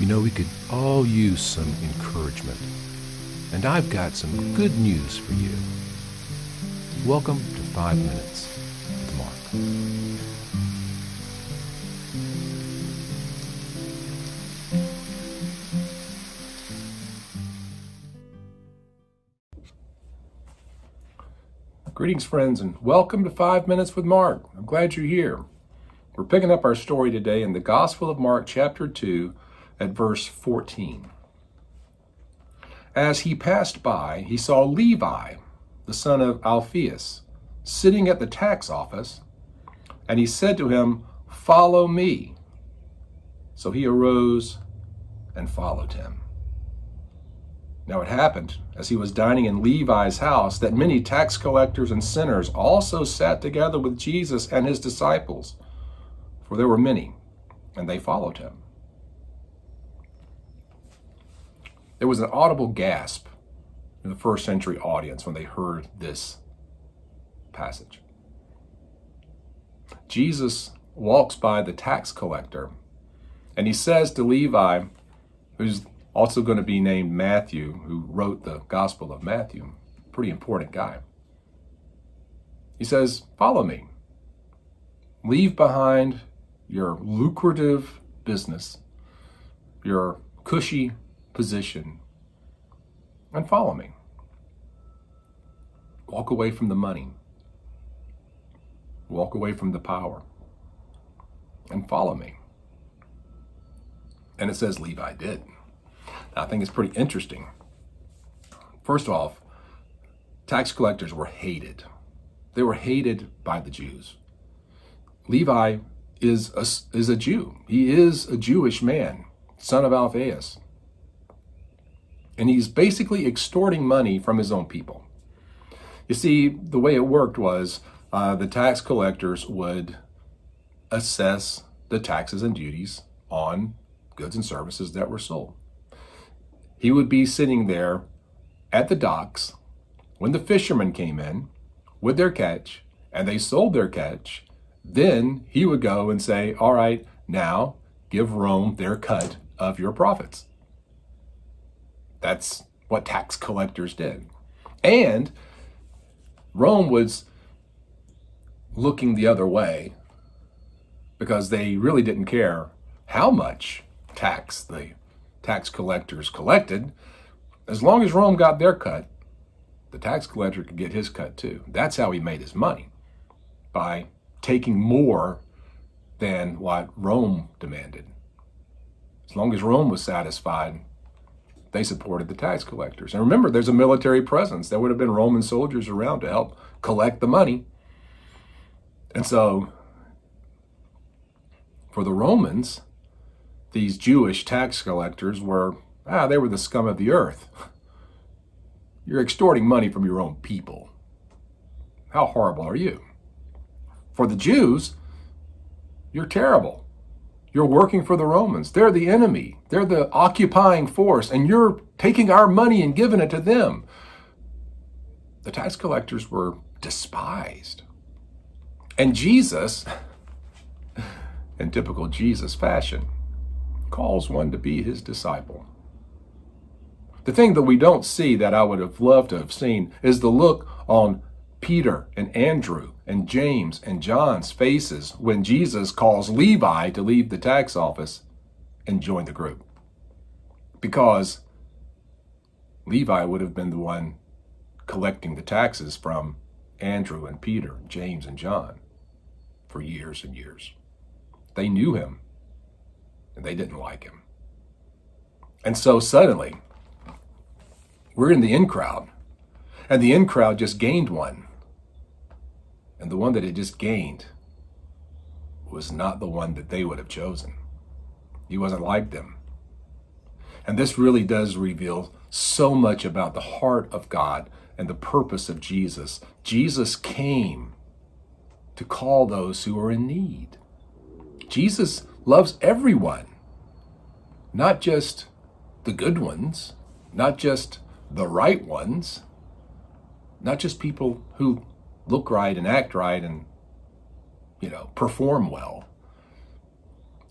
You know, we could all use some encouragement. And I've got some good news for you. Welcome to Five Minutes with Mark. Greetings, friends, and welcome to Five Minutes with Mark. I'm glad you're here. We're picking up our story today in the Gospel of Mark, chapter 2, at verse 14. As he passed by, he saw Levi, the son of Alphaeus, sitting at the tax office, and he said to him, Follow me. So he arose and followed him. Now it happened, as he was dining in Levi's house, that many tax collectors and sinners also sat together with Jesus and his disciples, for there were many, and they followed him. There was an audible gasp in the first century audience when they heard this passage. Jesus walks by the tax collector, and he says to Levi, who's also going to be named Matthew, who wrote the Gospel of Matthew. Pretty important guy. He says, Follow me. Leave behind your lucrative business, your cushy position, and follow me. Walk away from the money. Walk away from the power. And follow me. And it says Levi did. I think it's pretty interesting. First off, tax collectors were hated. They were hated by the Jews. Levi is a, is a Jew. He is a Jewish man, son of Alphaeus. And he's basically extorting money from his own people. You see, the way it worked was uh, the tax collectors would assess the taxes and duties on goods and services that were sold he would be sitting there at the docks when the fishermen came in with their catch and they sold their catch. Then he would go and say, All right, now give Rome their cut of your profits. That's what tax collectors did. And Rome was looking the other way because they really didn't care how much tax the tax collectors collected, as long as Rome got their cut, the tax collector could get his cut too. That's how he made his money by taking more than what Rome demanded. As long as Rome was satisfied, they supported the tax collectors. And remember, there's a military presence. There would have been Roman soldiers around to help collect the money. And so, for the Romans, these Jewish tax collectors were, ah, they were the scum of the earth. You're extorting money from your own people. How horrible are you? For the Jews, you're terrible. You're working for the Romans. They're the enemy. They're the occupying force, and you're taking our money and giving it to them. The tax collectors were despised. And Jesus, in typical Jesus fashion, calls one to be his disciple. The thing that we don't see that I would have loved to have seen is the look on Peter and Andrew and James and John's faces when Jesus calls Levi to leave the tax office and join the group. Because Levi would have been the one collecting the taxes from Andrew and Peter, James and John for years and years. They knew him and they didn't like him. And so suddenly, we're in the in crowd, and the in crowd just gained one. And the one that it just gained was not the one that they would have chosen. He wasn't like them. And this really does reveal so much about the heart of God and the purpose of Jesus. Jesus came to call those who are in need. Jesus loves everyone, not just the good ones, not just the right ones, not just people who look right and act right and, you know, perform well.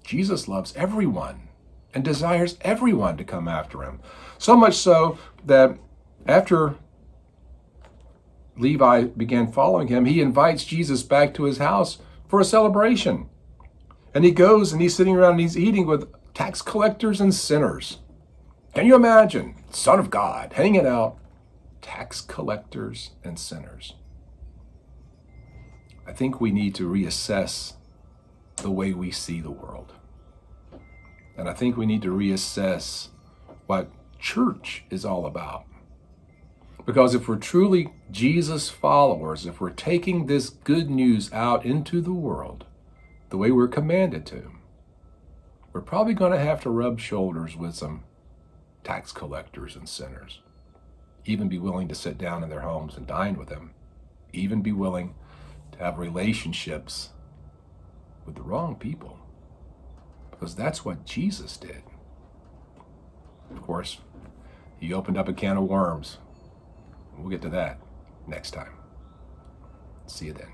Jesus loves everyone. and desires everyone to come after him. So much so that after Levi began following him, he invites Jesus back to his house for a celebration. And he goes and he's sitting around and he's eating with tax collectors and sinners. Can you imagine? Son of God hanging out, tax collectors and sinners. I think we need to reassess the way we see the world. And I think we need to reassess what church is all about. Because if we're truly Jesus followers, if we're taking this good news out into the world the way we're commanded to, we're probably going to have to rub shoulders with some tax collectors and sinners. Even be willing to sit down in their homes and dine with them. Even be willing to have relationships with the wrong people. Because that's what Jesus did. Of course, he opened up a can of worms. We'll get to that next time. See you then.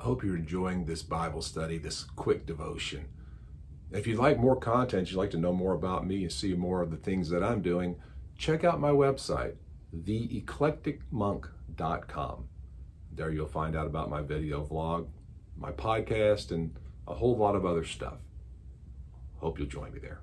I hope you're enjoying this Bible study, this quick devotion. If you'd like more content, you'd like to know more about me and see more of the things that I'm doing, check out my website, theeclecticmonk.com. There you'll find out about my video vlog, my podcast, and a whole lot of other stuff. Hope you'll join me there.